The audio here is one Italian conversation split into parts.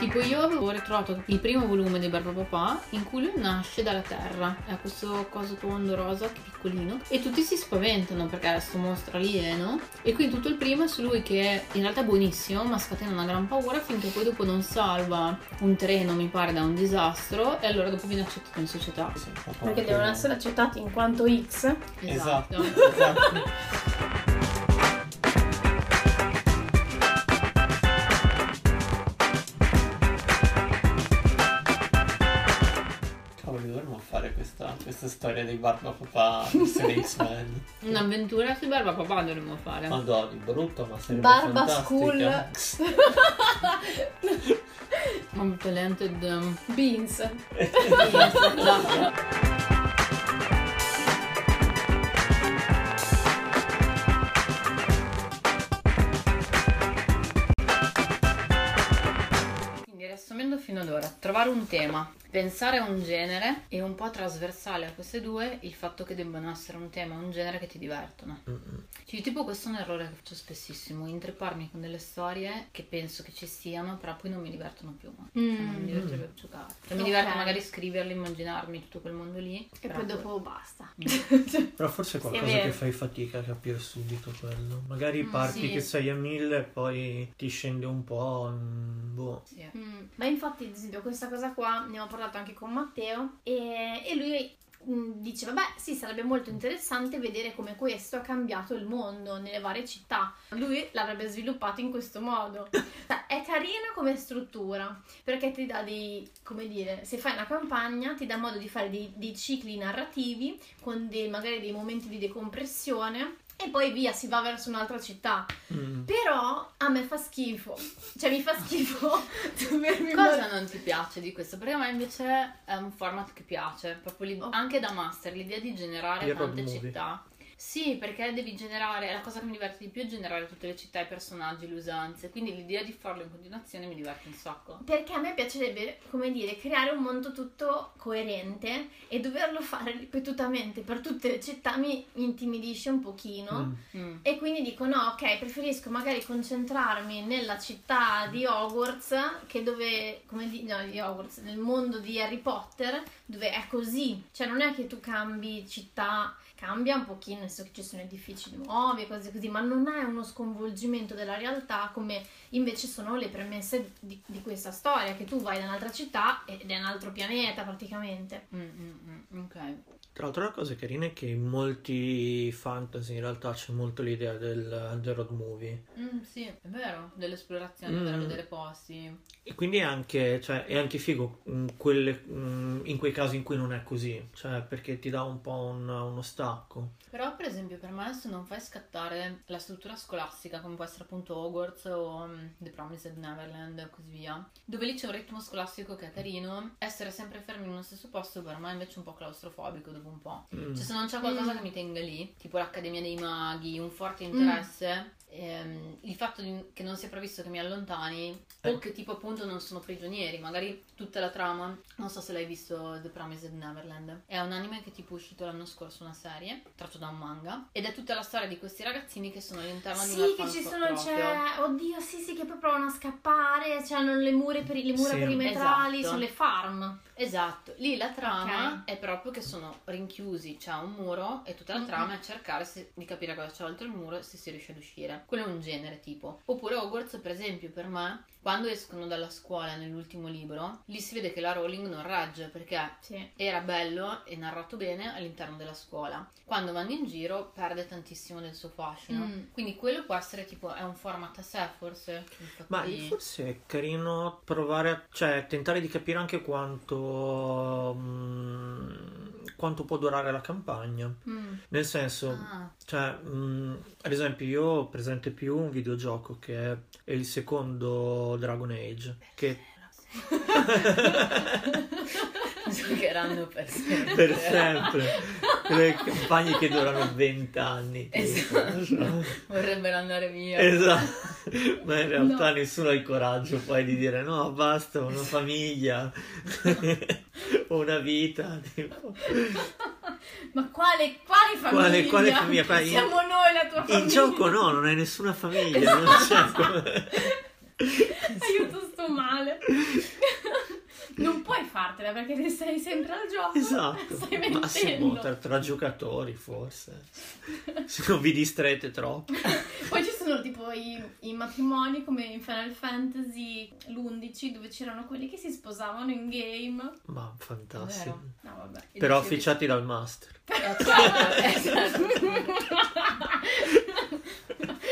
Tipo io avevo ritrovato il primo volume di Barba Papà in cui lui nasce dalla terra. Ha questo coso tondo rosa che è piccolino e tutti si spaventano perché è questo mostro alieno e quindi tutto il primo è su lui che in realtà è buonissimo ma scatena una gran paura finché poi dopo non salva un treno mi pare da un disastro e allora dopo viene accettato in società. Sì, Perché devono essere accettati in quanto X. Esatto. Esatto. questa, storia dei Barba Papà versione X-Men. Un'avventura su Barba Papà dovremmo fare. Madonna, brutto, ma sarebbe Barba fantastica. Un talented um, Beans. esatto. Trovare un tema, pensare a un genere e un po' trasversale a queste due il fatto che debbano essere un tema e un genere che ti divertono. Mm-mm. Sì, tipo questo è un errore che faccio spessissimo, intripparmi con delle storie che penso che ci stiano, però poi non mi divertono più. Cioè, non mi divertirebbe più giocare. Cioè, mi Ok. diverte magari scriverli, immaginarmi tutto quel mondo lì. E poi dopo basta. Però forse è Sì, è qualcosa che fai fatica a capire subito quello. Magari Mm, parti sì. che sei a mille e poi ti scende un po'. mm, boh. Sì. Mm, Ma infatti, ad esempio, questa cosa qua ne ho parlato anche con Matteo e, e lui mm, dice, vabbè, sì, sarebbe molto interessante vedere come questo ha cambiato il mondo nelle varie città. Lui l'avrebbe sviluppato in questo modo. Cioè, è carina come struttura, perché ti dà dei, come dire, se fai una campagna ti dà modo di fare dei, dei cicli narrativi con dei, magari dei momenti di decompressione. E poi via, si va verso un'altra città. Mm. Però a me fa schifo. Cioè, mi fa schifo dovermi Cosa non ti piace di questo? Perché a me invece è un format che piace, proprio l'i- Oh. anche da master, l'idea di generare road tante movie. Sì, perché devi generare, la cosa che mi diverte di più è generare tutte le città, i personaggi, le usanze, quindi l'idea di farlo in continuazione mi diverte un sacco. Perché a me piacerebbe, come dire, creare un mondo tutto coerente e doverlo fare ripetutamente per tutte le città mi intimidisce un pochino. Mm. Mm. E quindi dico no, ok, preferisco magari concentrarmi nella città di Hogwarts che dove, come di, no, di Hogwarts, nel mondo di Harry Potter, dove è così. Cioè non è che tu cambi città, cambia un pochino, senso che ci sono edifici nuovi e cose così, ma non è uno sconvolgimento della realtà come invece sono le premesse di, di questa storia, che tu vai da un'altra città ed è un altro pianeta praticamente. Mm, mm, mm, ok. Tra l'altro la cosa carina è che in molti fantasy in realtà c'è molto l'idea del, del road movie. Mm, sì, è vero, dell'esplorazione, Mm. andare a vedere posti. E quindi è anche, cioè, è anche figo mm, quelle- mm, in quei casi in cui non è così, cioè perché ti dà un po' un- uno stacco. Però, per esempio, per me se non fai scattare la struttura scolastica, come può essere appunto Hogwarts o mm, The Promised Neverland e così via, dove lì c'è un ritmo scolastico che è carino, essere sempre fermi in uno stesso posto per me è invece un po' claustrofobico dopo un po'. Mm. Cioè, se non c'è qualcosa Mm. che mi tenga lì, tipo l'Accademia dei Maghi, un forte interesse, ehm, il fatto di- che non sia previsto che mi allontani, Eh. o che tipo appunto non sono prigionieri, magari tutta la trama, non so se l'hai visto The Promised Neverland, è un anime che tipo è uscito l'anno scorso, una serie, tratto da un manga, ed è tutta la storia di questi ragazzini che sono all'interno di un Sì, che ci sono, c'è, oddio, sì, sì, che poi provano a scappare, c'hanno le mura, peri- le mura Sì. perimetrali, Esatto. sono le farm. Esatto, lì la trama Ok. è proprio che sono rinchiusi, c'è un muro e tutta la trama è cercare se- di capire cosa c'è oltre il muro e se si riesce ad uscire. Quello è un genere tipo. Oppure Hogwarts, per esempio, per me, quando escono dalla scuola nell'ultimo libro, lì si vede che la Rowling non regge perché Sì. era bello e narrato bene all'interno della scuola. Quando vanno in giro perde tantissimo del suo fascino. Mm. Quindi quello può essere tipo, è un format a sé forse? Il fatto Ma di- forse è carino provare, a- cioè tentare di capire anche quanto, mm, quanto può durare la campagna. Mm. Nel senso, Ah, Cioè, mh, ad esempio, io ho presente più un videogioco che è, il secondo Dragon Age. Che giocheranno per sempre. per sempre. Le campagne che durano 20 anni. Esatto. Vorrebbero andare via. Esatto. Ma in realtà No. nessuno ha il coraggio poi di dire no, basta, una famiglia, una vita. Tipo. Ma quale, quale famiglia? Quale- quale famiglia? Siamo noi la tua famiglia. In gioco no, non hai nessuna famiglia. Non c'è come... Aiuto, sto male. Non puoi fartela perché ne sei sempre al gioco. Esatto. Stai Massimo mentendo. tra, tra giocatori forse. Se non vi distraete troppo. Poi ci sono tipo i, i matrimoni come in Final Fantasy l'11 dove c'erano quelli che si sposavano in game. Ma fantastico. No, Però officiati dal master.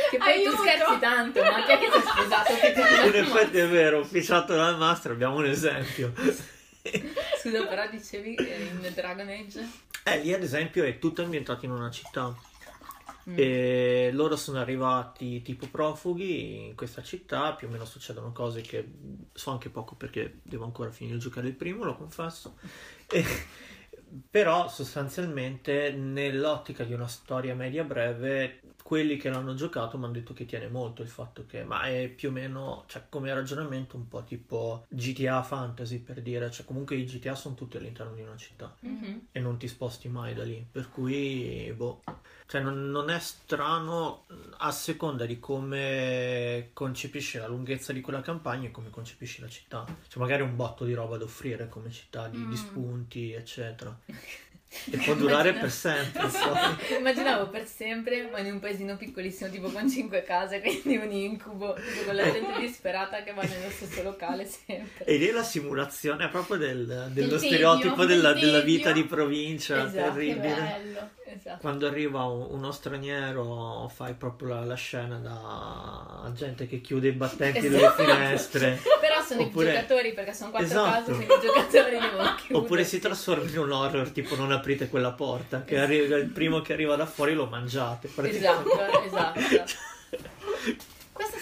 Eh. Che poi Aiuto! tu scherzi tanto, ma chi è che sposato? Ti ha In effetti è vero, officiato dal master, abbiamo un esempio. Scusa, però dicevi che in Dragon Age. Eh, lì ad esempio è tutto ambientato in una città. Mm. E loro sono arrivati tipo profughi in questa città, più o meno succedono cose che so anche poco perché devo ancora finire di giocare il primo, lo confesso. E- però sostanzialmente nell'ottica di una storia media breve, quelli che l'hanno giocato mi hanno detto che tiene molto il fatto che, ma è più o meno, cioè come ragionamento un po' tipo GTA Fantasy per dire, cioè comunque i GTA sono tutti all'interno di una città Mhm. e non ti sposti mai da lì. Per cui, boh, cioè non, non è strano a seconda di come concepisci la lunghezza di quella campagna e come concepisci la città. C'è magari un botto di roba da offrire come città, di, di Mm. spunti, eccetera. E può durare per sempre. poi. Immaginavo per sempre, ma in un paesino piccolissimo, tipo con cinque case, quindi un incubo, con la gente disperata che va nello stesso locale sempre. E lì è la simulazione proprio del- dello Del stereotipo della, del della vita di provincia, Esatto, terribile. bello. Esatto. Quando arriva un- uno straniero fai proprio la, la scena da gente che chiude i battenti delle Esatto. finestre Però sono Oppure- i giocatori, perché sono quattro Esatto. case, quindi i giocatori oppure si trasforma in un horror tipo non aprite quella porta che arriva, il primo che arriva da fuori lo mangiate. Esatto, esatto.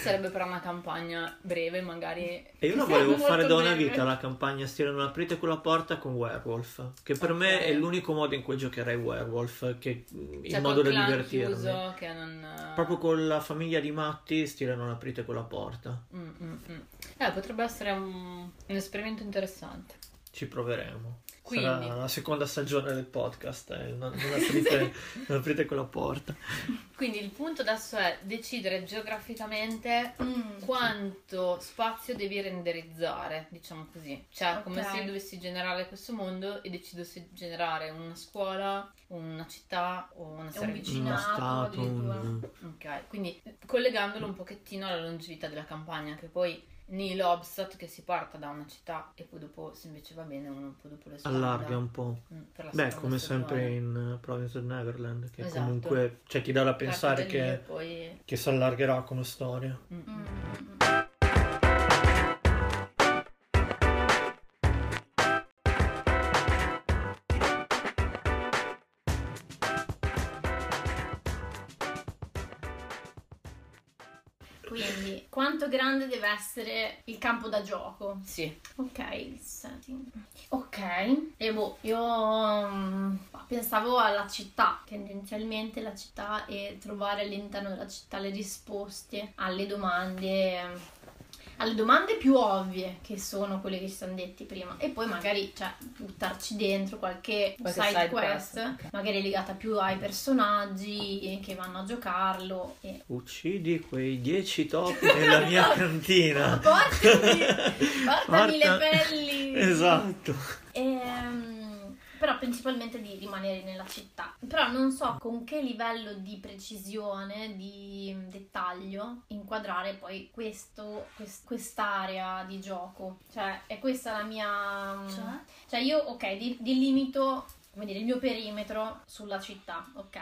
Sarebbe però una campagna breve, magari. e io la volevo fare da una breve. vita la campagna stile non aprite quella porta con Werewolf che per Ok. me è l'unico modo in cui giocherei Werewolf che il Cioè, modo da divertirmi chiuso che non. proprio con la famiglia di matti stile non aprite quella porta Mm, mm, mm. Eh, potrebbe essere un, un esperimento interessante. Ci proveremo. Quindi. Sarà la seconda stagione del podcast. eh, Non, non aprite, non aprite quella porta. Quindi il punto adesso è decidere geograficamente Mm. quanto spazio devi renderizzare, diciamo così. Cioè, come Ok. se io dovessi generare questo mondo e decido se generare una scuola, una città o una un serie Vicinato, stato. un- Ok, quindi collegandolo un pochettino alla longevità della campagna, che poi Neil Obstat che si parta da una città e poi dopo, se invece va bene, uno poi dopo lo espande. Allarga un po'. Mm, Beh, come stagione. sempre in uh, Province of Neverland, che Esatto. comunque cioè, ti dà da pensare che, poi... che si allargherà come storia. Mm, Quindi, quanto grande deve essere il campo da gioco? Sì, Ok, il setting. Ok, e boh, io mm, pensavo alla città, tendenzialmente la città e trovare all'interno della città le risposte alle domande alle domande più ovvie che sono quelle che ci siamo detti prima e poi magari cioè, buttarci dentro qualche, Qualche side, side quest, quest, ok. magari legata più ai personaggi che vanno a giocarlo e Uccidi quei dieci topi nella mia cantina. Portami, portami Porta- le pelli. Esatto. Ehm, però principalmente di rimanere nella città. Però non so con che livello di precisione, di dettaglio inquadrare poi questo, quest- quest'area di gioco. Cioè, è questa la mia... Cioè? Cioè io, ok, di- delimito, come dire, il mio perimetro sulla città, ok?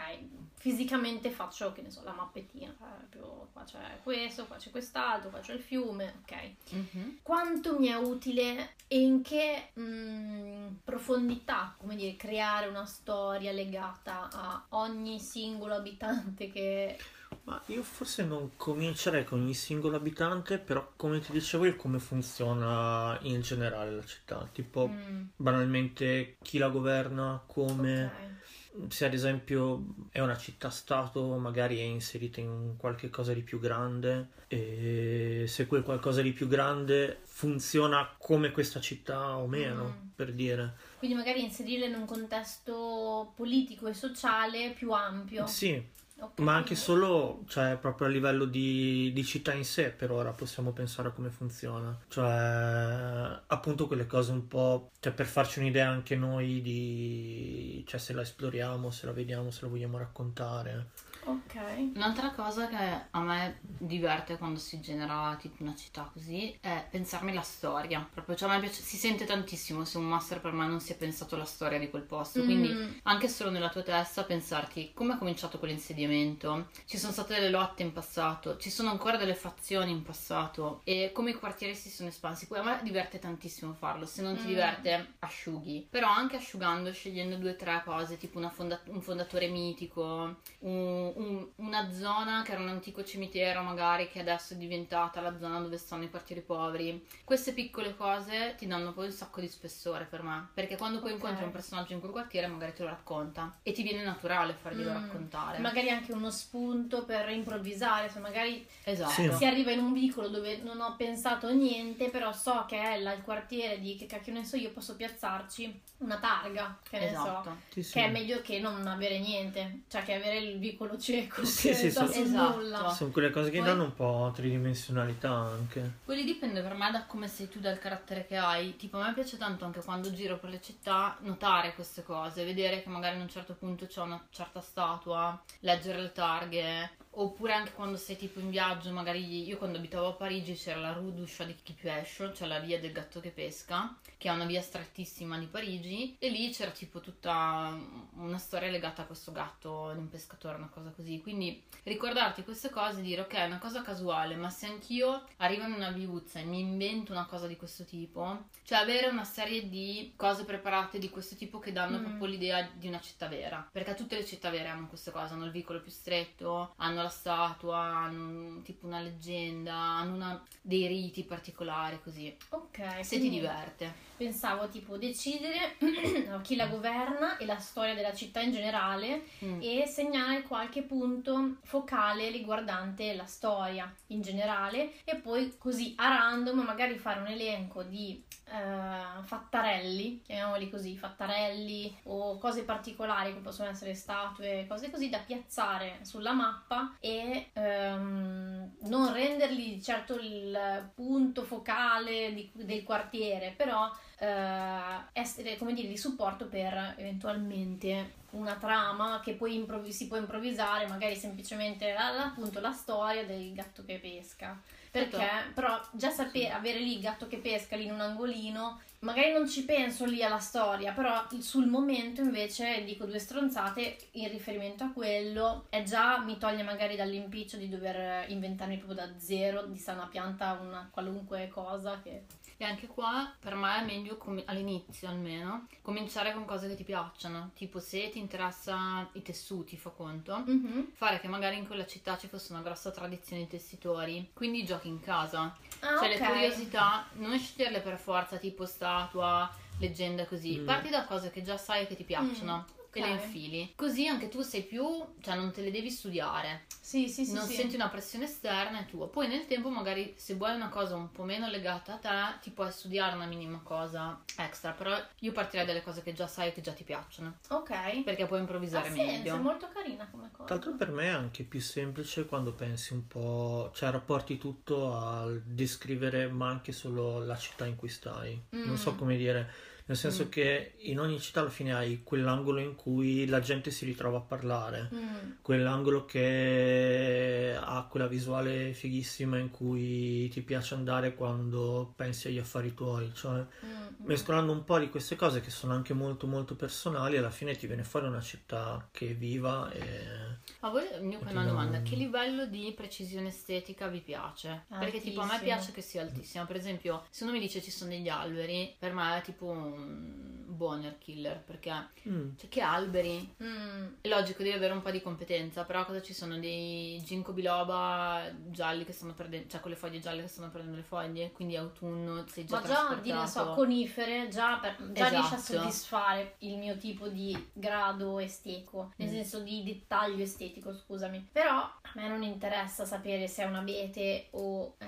Fisicamente faccio, che ne so, la mappettina. eh, più- qua c'è questo, qua c'è quest'altro, qua c'è il fiume, ok? Mhm. quanto mi è utile e in che mh, profondità, come dire, creare una storia legata a ogni singolo abitante che... Ma io forse non comincerei con ogni singolo abitante, però come ti dicevo io come funziona in generale la città. Tipo, Mm, banalmente chi la governa, come... ok. se ad esempio è una città-stato, magari è inserita in qualche cosa di più grande e se quel qualcosa di più grande funziona come questa città o meno, Mm. per dire. Quindi magari inserirle in un contesto politico e sociale più ampio. Sì, Ok. Ma anche solo, cioè, proprio a livello di, di città in sé, per ora possiamo pensare a come funziona. Cioè, appunto, quelle cose un po'. Cioè, per farci un'idea anche noi di. cioè, se la esploriamo, se la vediamo, se la vogliamo raccontare. Ok. Un'altra cosa che a me diverte quando si genera tipo una città così è pensarmi la storia. Proprio, cioè a me piace, si sente tantissimo se un master per me non si è pensato la storia di quel posto. Quindi Mm. anche solo nella tua testa pensarti come è cominciato quell'insediamento, ci sono state delle lotte in passato, ci sono ancora delle fazioni in passato e come i quartieri si sono espansi. Poi a me diverte tantissimo farlo, se non ti Mm. diverte asciughi. Però anche asciugando, scegliendo due o tre cose, tipo fonda- un fondatore mitico, un- un- una zona che era un antico cimitero magari che adesso è diventata la zona dove stanno i quartieri poveri. Queste piccole cose ti danno poi un sacco di spessore per me, perché quando poi Ok. incontri un personaggio in quel quartiere magari te lo racconta e ti viene naturale farglielo Mm. raccontare. Magari anche uno spunto per improvvisare, se magari Esatto. Sì. si arriva in un vicolo dove non ho pensato niente, però so che è là il quartiere di che cacchio ne so io, posso piazzarci una targa, che ne Esatto. so. Sì, sì. Che è meglio che non avere niente, cioè che avere il vicolo cieco Sì, che sì, sul Esatto. nulla. Sono quelle cose che Poi- danno un po' tridimensionalità anche. Quelli dipende per me da come sei tu, dal carattere che hai. Tipo, a me piace tanto anche quando giro per le città notare queste cose, vedere che magari a un certo punto c'è una certa statua, leggere le targhe. Oppure anche quando sei tipo in viaggio, magari io quando abitavo a Parigi c'era la Rue du Chat de Kipuescio, cioè la via del gatto che pesca, che è una via strettissima di Parigi, e lì c'era tipo tutta una storia legata a questo gatto di un pescatore, una cosa così. Quindi ricordarti queste cose e dire ok, è una cosa casuale, ma se anch'io arrivo in una viuzza e mi invento una cosa di questo tipo, cioè avere una serie di cose preparate di questo tipo che danno Mm. proprio l'idea di una città vera. Perché tutte le città vere hanno queste cose, hanno il vicolo più stretto, hanno la statua, hanno tipo una leggenda, hanno una- dei riti particolari così. Ok, Se ti diverte. pensavo tipo decidere chi la governa e la storia della città in generale Mm. e segnare qualche punto focale riguardante la storia in generale e poi così a random magari fare un elenco di eh, fattarelli, chiamiamoli così, fattarelli o cose particolari che possono essere statue, cose così da piazzare sulla mappa e ehm, non renderli certo il punto focale di- del quartiere, però essere come dire di supporto per eventualmente una trama che poi improvvi- si può improvvisare, magari semplicemente appunto la storia del gatto che pesca. Perché Certo. però già sapere avere lì il gatto che pesca lì in un angolino, magari non ci penso lì alla storia, però sul momento invece dico due stronzate in riferimento a quello e già mi toglie magari dall'impiccio di dover inventarmi proprio da zero di sta una pianta, una qualunque cosa che E anche qua per me è meglio com- all'inizio almeno cominciare con cose che ti piacciono. Tipo se ti interessa i tessuti, fa conto. Mhm. Fare che magari in quella città ci fosse una grossa tradizione di tessitori, quindi giochi in casa. Ah, cioè ok. le curiosità, non sceglierle per forza, tipo statua, leggenda così. Mm. Parti da cose che già sai che ti piacciono. Mm, E le infili. Così anche tu sei più, cioè non te le devi studiare. Sì, sì, sì. non sì. senti una pressione esterna, è tua. Poi nel tempo, magari se vuoi una cosa un po' meno legata a te, ti puoi studiare una minima cosa extra. Però io partirei dalle cose che già sai e che già ti piacciono. Ok. Perché puoi Ha improvvisare senso, meglio. è molto carina come cosa. Tra l'altro per me è anche più semplice quando pensi un po', cioè rapporti tutto al descrivere ma anche solo la città in cui stai. Non so Mm. come dire, nel senso Mm. che in ogni città alla fine hai quell'angolo in cui la gente si ritrova a parlare. Mm. Quell'angolo che ha quella visuale fighissima in cui ti piace andare quando pensi agli affari tuoi, cioè Mm. mescolando un po' di queste cose che sono anche molto molto personali, alla fine ti viene fuori una città che è viva e Ma voi, io Ti una do domanda, che livello di precisione estetica vi piace? Perché tipo a me Altissimo. piace che sia altissima, per esempio se uno mi dice ci sono degli alberi, per me è tipo un boner killer, perché Mm. cioè che alberi? Mm. È logico, devi avere un po' di competenza, però cosa ci sono? Dei ginkgo biloba gialli che stanno perdendo, cioè con le foglie gialle che stanno perdendo le foglie, quindi autunno sei già Ma già di ne so, conifere già, per- già riesce a Esatto. soddisfare il mio tipo di grado estetico, nel Mm. senso di dettaglio estetico, scusami. Però a me non interessa sapere se è un abete o eh,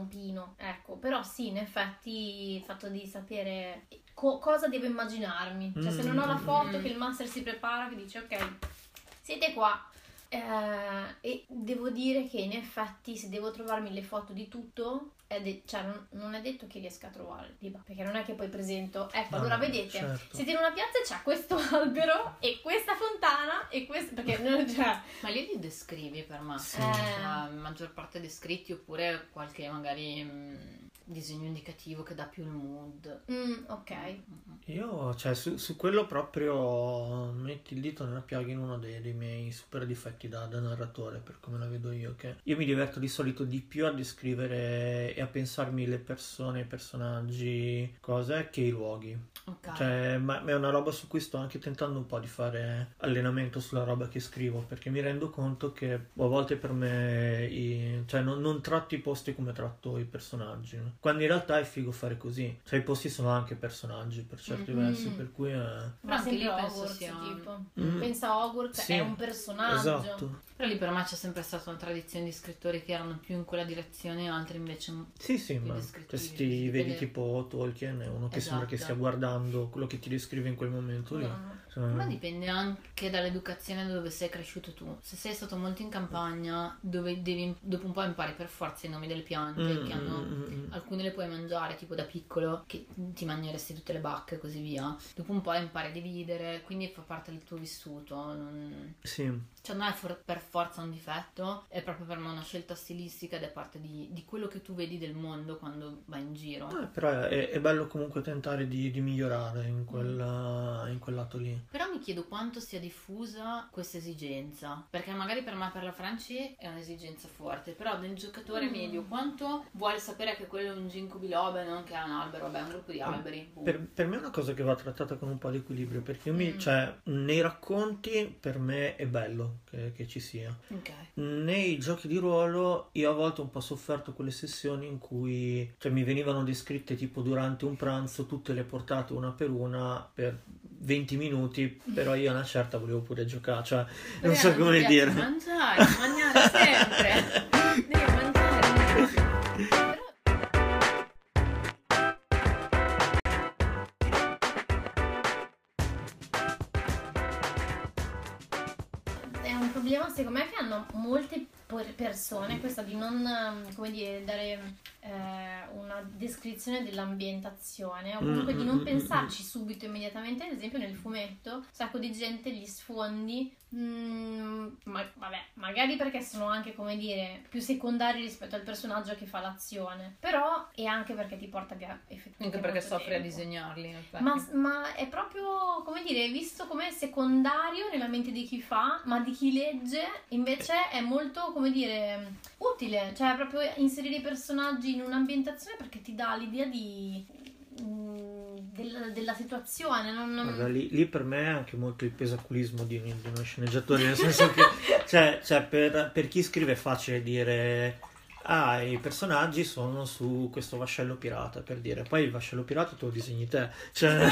un pino, ecco. Però sì, in effetti il fatto di sapere co- cosa devo immaginarmi. Cioè se non ho la foto Mm. che il master si prepara, che dice ok, siete qua. Eh, e devo dire che in effetti se devo trovarmi le foto di tutto, è de- cioè non, non è detto che riesca a trovare perché non è che poi presento, ecco, No, allora vedete, certo. siete in una piazza c'è questo albero e questa fontana e questo, perché non cioè, Ma lì li descrivi per me. Sì. Eh. La maggior parte descritti oppure qualche magari mh, disegno indicativo che dà più il mood. mm, ok. Io, cioè, su, su quello proprio metti il dito nella piaga in uno dei, dei miei super difetti da, da narratore, per come la vedo io, che io mi diverto di solito di più a descrivere e a pensarmi le persone, i personaggi, cose, che i luoghi. Ok. Cioè, ma ma è una roba su cui sto anche tentando un po' di fare allenamento sulla roba che scrivo, perché mi rendo conto che a volte per me i- cioè, non, non tratto i posti come tratto i personaggi, no? quando in realtà è figo fare così. Cioè, i posti sono anche personaggi per certi Mhm. versi, per cui è... Ma anche lì penso sia- tipo. Mm. Pensa a Hogwarts, Sì, è un personaggio. Esatto. Però lì per me c'è sempre stata una tradizione di scrittori che erano più in quella direzione, altri invece Sì, sì, ma questi si vedi tipo Tolkien, è uno che sembra che Esatto. stia guardando quello che ti descrive in quel momento lì. No. Cioè, Ma dipende anche dall'educazione dove sei cresciuto tu. Se sei stato molto in campagna, dove devi, dopo un po' impari per forza i nomi delle piante, mm, che hanno mm, mm, mm. Alcune le puoi mangiare tipo da piccolo, che ti mangeresti tutte le bacche e così via. Dopo un po' impari a dividere, quindi fa parte del tuo vissuto. non- Sì, Cioè non è for- per forza un difetto, è proprio per me una scelta stilistica ed è parte di, di quello che tu vedi del mondo quando vai in giro. Eh, però è, è bello comunque tentare di, di migliorare in quel, in quel lato lì. Però mi chiedo quanto sia diffusa questa esigenza, perché magari per me per la Franci è un'esigenza forte, però del giocatore Mm. medio quanto vuole sapere che quello è un ginkgo biloba e non che è un albero, vabbè, un gruppo di alberi. boh. Per, per me è una cosa che va trattata con un po' di equilibrio, perché io mi- Mm. cioè, nei racconti per me è bello che, che ci sia. Ok. Nei giochi di ruolo io a volte ho un po' sofferto quelle sessioni in cui cioè, mi venivano descritte tipo durante un pranzo tutte le portate una per una per 20 minuti, però io a una certa volevo pure giocare, cioè non so come dire. Mangiare, mangiare sempre. Devi mangiare. Però È un problema secondo me che hanno molte persone, questa di non, come dire, dare eh, una descrizione dell'ambientazione o comunque di Mm, non mm, pensarci subito, immediatamente, ad esempio nel fumetto, un sacco di gente gli sfondi, mm, ma, vabbè, magari perché sono anche, come dire, più secondari rispetto al personaggio che fa l'azione, però e anche perché ti porta via effettivamente anche perché molto soffre a tempo. disegnarli. Ma, ma è proprio, come dire, visto come secondario nella mente di chi fa, ma di chi legge invece è molto, come dire, utile. Cioè, proprio inserire i personaggi in un'ambientazione perché ti dà l'idea di... mm, della, della situazione. Non, non- Guarda, lì, lì per me è anche molto il pesaculismo di, di uno sceneggiatore, nel senso che cioè, cioè, per, per chi scrive è facile dire ah, i personaggi sono su questo vascello pirata, per dire, poi il vascello pirata te lo disegni te, cioè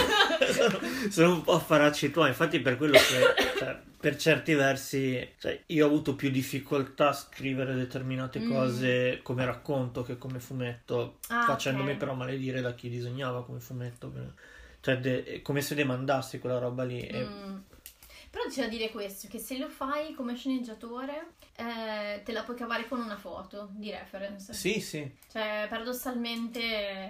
sono, sono un po' affaracci tuoi, infatti per quello che cioè, per certi versi cioè, io ho avuto più difficoltà a scrivere determinate Mm. cose come racconto che come fumetto, Ah, facendomi ok. però maledire da chi disegnava come fumetto. Cioè, de- come se demandassi quella roba lì. e- Mm. Però c'è da dire questo, che se lo fai come sceneggiatore eh, te la puoi cavare con una foto di reference. Sì, sì. Cioè, paradossalmente,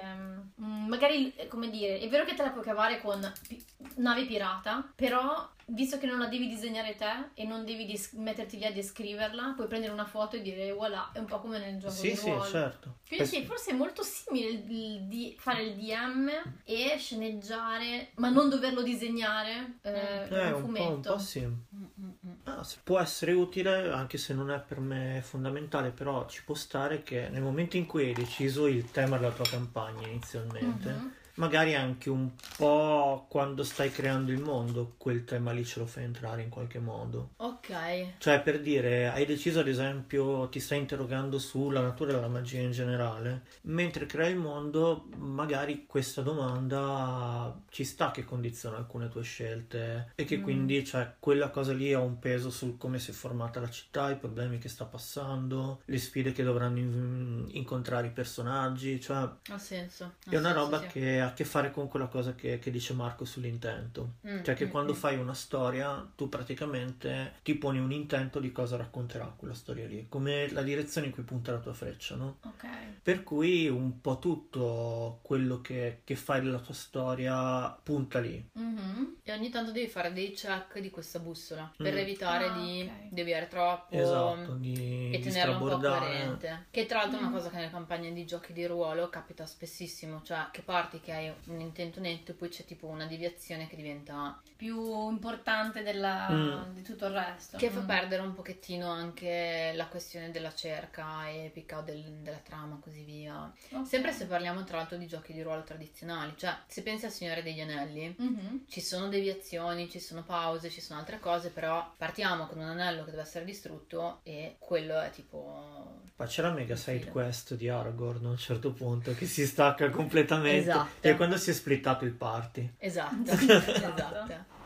ehm, mm, magari, eh, come dire, è vero che te la puoi cavare con pi- nave pirata, però visto che non la devi disegnare te e non devi dis- metterti lì a descriverla, puoi prendere una foto e dire voilà, è un po' come nel gioco Sì, di sì, ruolo. certo. Quindi sì, forse è molto simile il, il di fare il DM e sceneggiare, ma non doverlo disegnare eh, Eh, un un po', fumetto. un po' sì. Mm, mm, mm. Ah, può essere utile anche se non è per me fondamentale, però ci può stare che nel momento in cui hai deciso il tema della tua campagna inizialmente, Mhm. Magari anche un po' quando stai creando il mondo, quel tema lì ce lo fai entrare in qualche modo. Ok. Cioè, per dire, hai deciso ad esempio, ti stai interrogando sulla natura della magia in generale, mentre crei il mondo, magari questa domanda ci sta che condiziona alcune tue scelte e che Mm. quindi, cioè, quella cosa lì ha un peso sul come si è formata la città, i problemi che sta passando, le sfide che dovranno in- incontrare i personaggi, cioè Ha senso. ha è una senso, roba sì. che a che fare con quella cosa che, che dice Marco sull'intento. Mm, Cioè che mm, quando mm. fai una storia tu praticamente ti poni un intento di cosa racconterà quella storia lì, come la direzione in cui punta la tua freccia, no? Ok. Per cui un po' tutto quello che, che fai della tua storia punta lì. Mhm. E ogni tanto devi fare dei check di questa bussola per Mm. evitare Ah, di ok. deviare troppo Esatto, di, e di tenerla un po' coerente. Che tra l'altro è una Mm. cosa che nelle campagne di giochi di ruolo capita spessissimo, cioè che parti che hai un intento netto e poi c'è tipo una deviazione che diventa Più importante della- Mm. di tutto il resto. che fa Mm. perdere un pochettino anche la questione della cerca epica o del- della trama così via. Ok. Sempre se parliamo tra l'altro di giochi di ruolo tradizionali, cioè se pensi al Signore degli Anelli, Mhm. ci sono deviazioni, ci sono pause, ci sono altre cose, però partiamo con un anello che deve essere distrutto e quello è tipo... Ma c'è la mega side quest di Aragorn a un certo punto che si stacca completamente. Esatto. E quando si è splittato il party. Esatto, Esatto. esatto.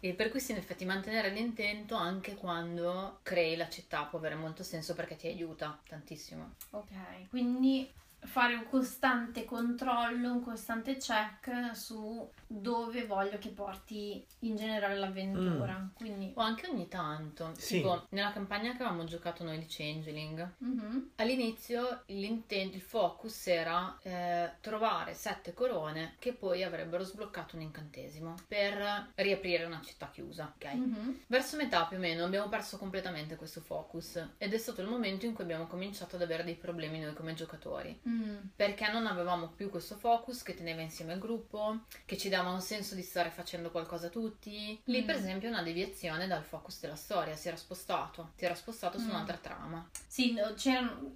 E per cui sì, in effetti mantenere l'intento anche quando crei la città può avere molto senso perché ti aiuta tantissimo. Ok, quindi fare un costante controllo, un costante check su dove voglio che porti in generale l'avventura. Quindi, O anche ogni tanto, Sì. tipo nella campagna che avevamo giocato noi di Changeling, Mhm. All'inizio l'intento, il focus era eh, trovare sette corone che poi avrebbero sbloccato un incantesimo per riaprire una città chiusa, ok? Mhm. Verso metà più o meno abbiamo perso completamente questo focus ed è stato il momento in cui abbiamo cominciato ad avere dei problemi noi come giocatori. Mm. Perché non avevamo più questo focus che teneva insieme il gruppo, che ci dava un senso di stare facendo qualcosa tutti. Lì, per Mm. esempio, una deviazione dal focus della storia si era spostato, si era spostato su Mm. un'altra trama. Sì,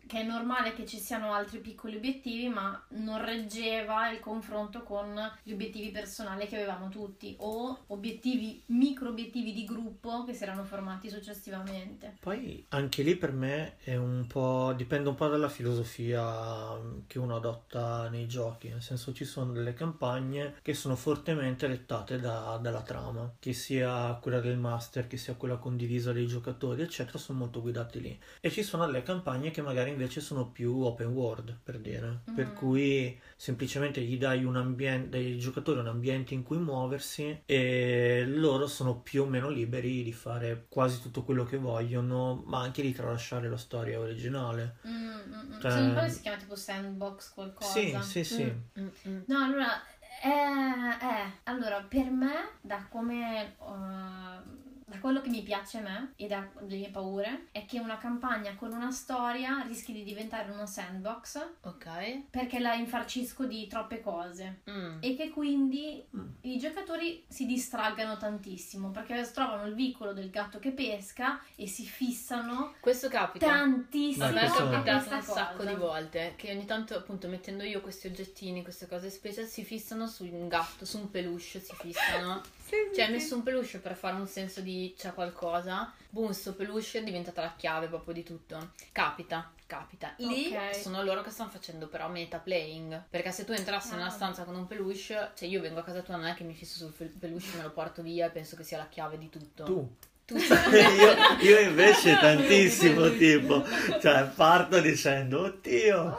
che è normale che ci siano altri piccoli obiettivi, ma non reggeva il confronto con gli obiettivi personali che avevamo tutti o obiettivi, micro obiettivi di gruppo che si erano formati successivamente. Poi anche lì per me è un po'. dipende un po' dalla filosofia che uno adotta nei giochi. Nel senso ci sono delle campagne che sono fortemente dettate da- dalla trama, che sia quella del master, che sia quella condivisa dai giocatori, eccetera, sono molto guidati lì. E ci sono delle campagne che magari invece sono più open world, per dire. Per Mm. cui semplicemente gli dai un ambiente, dai giocatori un ambiente in cui muoversi e loro sono più o meno liberi di fare quasi tutto quello che vogliono, ma anche di tralasciare la storia originale. Mm, mm, mm. Cioè- Se non sbaglio si chiama tipo sandbox qualcosa. Sì, sì, sì. Mm, mm, mm. No, allora, eh, eh, allora, per me, da come, uh, da quello che mi piace a me e dalle mie paure, è che una campagna con una storia rischi di diventare una sandbox Ok. perché la infarcisco di troppe cose Mm. e che quindi Mm. i giocatori si distraggano tantissimo perché trovano il vicolo del gatto che pesca e si fissano Questo capita. tantissimo A me è capitato un sacco cosa. di volte che ogni tanto, appunto, mettendo io questi oggettini, queste cose special, si fissano su un gatto, su un peluche, si fissano. Cioè, hai messo un peluche per fare un senso di c'è qualcosa. Boom, sto peluche è diventata la chiave proprio di tutto. Capita, capita. Lì Ok. sono loro che stanno facendo però meta playing. Perché se tu entrassi Ah. nella stanza con un peluche, cioè io vengo a casa tua, non è che mi fisso sul peluche, me lo porto via e penso che sia la chiave di tutto. Tu. Tu io, io invece tantissimo tipo, cioè parto dicendo, oddio.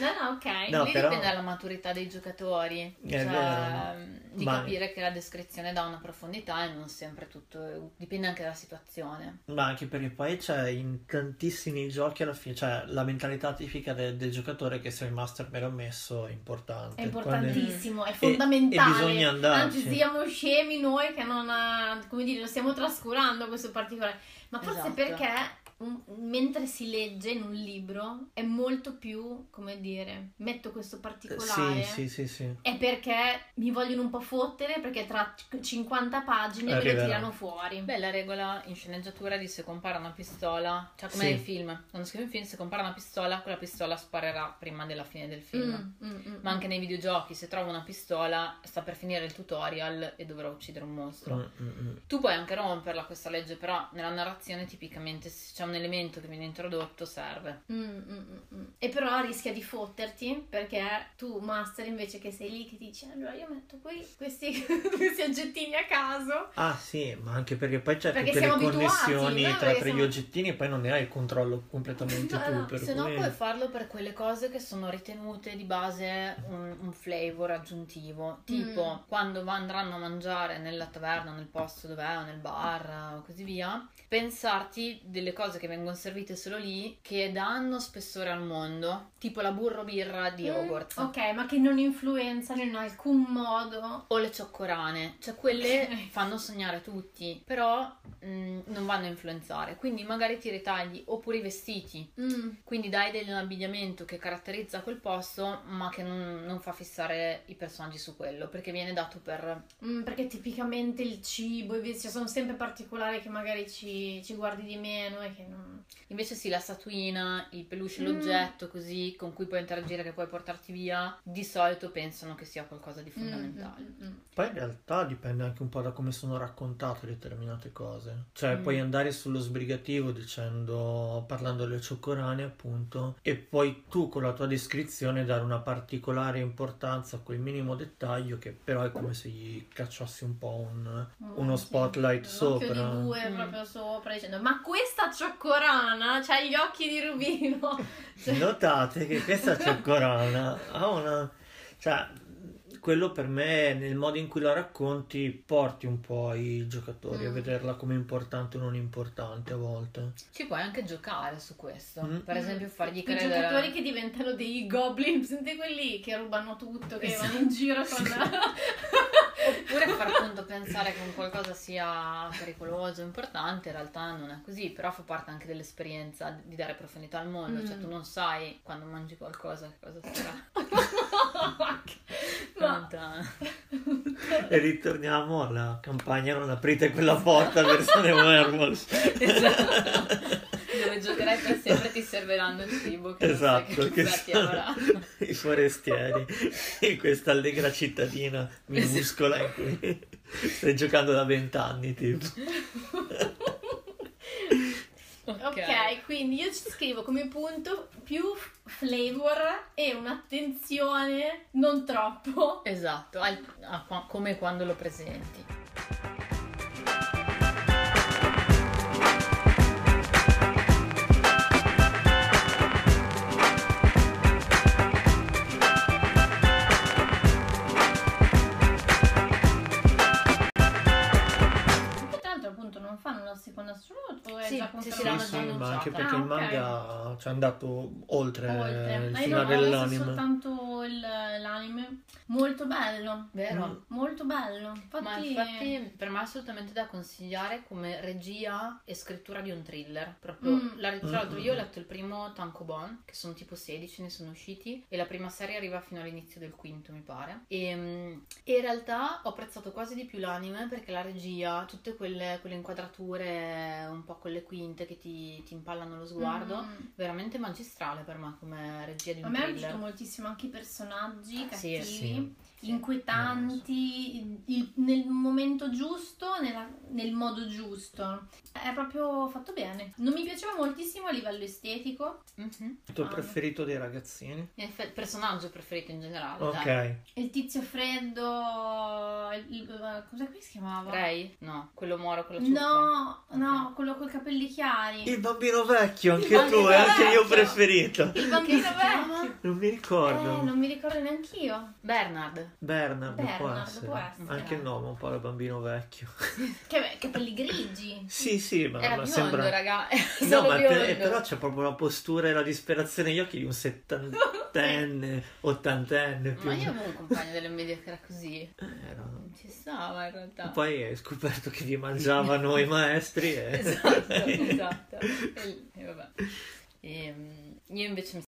No no ok No, Lì però- dipende dalla maturità dei giocatori, È cioè, vero. di Ma- capire che la descrizione dà una profondità e non sempre tutto, dipende anche dalla situazione. Ma anche perché poi c'è in tantissimi giochi alla fine, cioè la mentalità tipica del, del giocatore che se il master me l'ha messo è importante. È Quando- importantissimo, è fondamentale. e bisogna andarci. Anzi, siamo scemi noi che non, come dire, lo stiamo trascurando questo particolare. Ma forse Esatto. perché un- mentre si legge in un libro è molto più, come dire, metto questo particolare. Sì, sì, sì, sì. È perché mi vogliono un po' fottere perché tra c- 50 pagine me lo Arriverà. tirano fuori. Beh, la regola in sceneggiatura di se compara una pistola, cioè come Sì. nei film, quando scrivi un film, se compara una pistola, quella pistola sparerà prima della fine del film. Mm, mm, mm, Ma anche nei videogiochi, se trovo una pistola, sta per finire il tutorial e dovrò uccidere un mostro. Mm, mm, mm. Tu puoi anche romperla questa legge, però nella narrazione tipicamente se c'è un un elemento che viene introdotto serve. Mm, mm, mm, mm. E però rischia di fotterti perché tu, master, invece che sei lì che dici allora io metto qui questi, questi oggettini a caso. Ah sì, ma anche perché poi c'è Perché tutte le connessioni no? tra, tra gli siamo- oggettini e poi non ne hai il controllo completamente No, tu. no, per se no puoi farlo per quelle cose che sono ritenute di base un, un flavor aggiuntivo, tipo Mm. quando andranno a mangiare nella taverna, nel posto dove è o nel bar o così via, pensarti delle cose che vengono servite solo lì che danno spessore al mondo, tipo la burro birra di Mm, Hogwarts. Ok, ma che non influenzano in alcun modo. O le cioccorane, cioè quelle Ok. fanno sognare tutti, però mm, non vanno a influenzare. Quindi magari ti ritagli oppure i vestiti, Mm. Quindi dai dell'abbigliamento che caratterizza quel posto, ma che non, non fa fissare i personaggi su quello, perché viene dato per... Mm, perché tipicamente il cibo, i vestiti sono sempre particolari che magari ci, ci guardi di meno e che non... Invece sì, la statuina, il peluche, Mm. l'oggetto così con cui puoi interagire, che puoi portarti via, di solito pensano che sia qualcosa di Mm, fondamentale. mm, mm, mm. Poi in realtà dipende anche un po' da come sono raccontate determinate cose. Cioè, Mm. puoi andare sullo sbrigativo dicendo, parlando delle cioccorane, appunto, e poi tu con la tua descrizione dare una particolare importanza a quel minimo dettaglio che però è come se gli cacciassi un po' un- uno Mm, sì. spotlight Un occhio sopra. di Mm. proprio sopra dicendo ma questa cioccorana c'ha gli occhi di rubino Cioè, Notate che questa cioccorana ha una... cioè, quello per me, nel modo in cui la racconti, porti un po' i giocatori a Mm. vederla come importante o non importante a volte. Ci puoi anche giocare su questo. Mm. Per esempio fargli credere... giocatori che diventano dei goblin senti quelli che rubano tutto che Esatto. vanno in giro con Oppure far appunto pensare che un qualcosa sia pericoloso, importante, in realtà non è così, però fa parte anche dell'esperienza di dare profondità al mondo, Mm. cioè tu non sai quando mangi qualcosa che cosa sarà. Ma-. E ritorniamo alla campagna Non aprite quella porta versione werewolf. Esatto. Dove giocherai per sempre ti serviranno il cibo che Esatto, che che avrà. i forestieri in questa allegra cittadina minuscola in cui stai giocando da vent'anni, tipo. ok quindi io ci scrivo come punto più flavor e un'attenzione non troppo Esatto, al- a come quando lo presenti. Sì, ma anche perché Ah, il manga ci è andato oltre, Oltre. il finale dell'anime. soltanto. Molto bello. Vero? Molto bello. Infatti, Ma infatti per me è assolutamente da consigliare come regia e scrittura di un thriller. Proprio Mm. la- tra Mm, l'altro mm, io ho mm. letto il primo Tankobon, che sono tipo 16, ne sono usciti, e la prima serie arriva fino all'inizio del quinto, mi pare. E, mm, e in realtà ho apprezzato quasi di più l'anime perché la regia, tutte quelle, quelle inquadrature un po' con le quinte che ti, ti impallano lo sguardo, Mm. veramente magistrale per me come regia di A un me è thriller. piaciuto moltissimo anche i personaggi Sì, cattivi, sì. Inquietanti, il- il- nel momento giusto, nella- nel modo giusto. È proprio fatto bene. Non mi piaceva moltissimo a livello estetico. Mhm. Il tuo Ah. preferito dei ragazzini? In effetti, personaggio preferito in generale. Ok. dai. Il tizio freddo, il, il- cos'è che si chiamava? Ray? No, quello moro con la ciucca. No, no, Ok. quello con i capelli chiari. Il bambino vecchio, anche Il tu, bambino è anche il mio vecchio. preferito. Il bambino vecchio. Non mi ricordo. Eh, non mi ricordo neanch'io. Bernard. Bernard, può Bernard, essere. può essere. Anche il nome, un po' il bambino vecchio. Che capelli grigi. sì, sì, ma, Era ma biondo, sembra... raga. No, ma per- però c'è proprio la postura e la disperazione negli occhi di un settantenne, ottantenne più. Ma io avevo un compagno delle medie che era così. Eh, Non ci stava in realtà. Poi hai scoperto che vi mangiavano i maestri e... Esatto, esatto. E, e vabbè. Ehm, io invece mi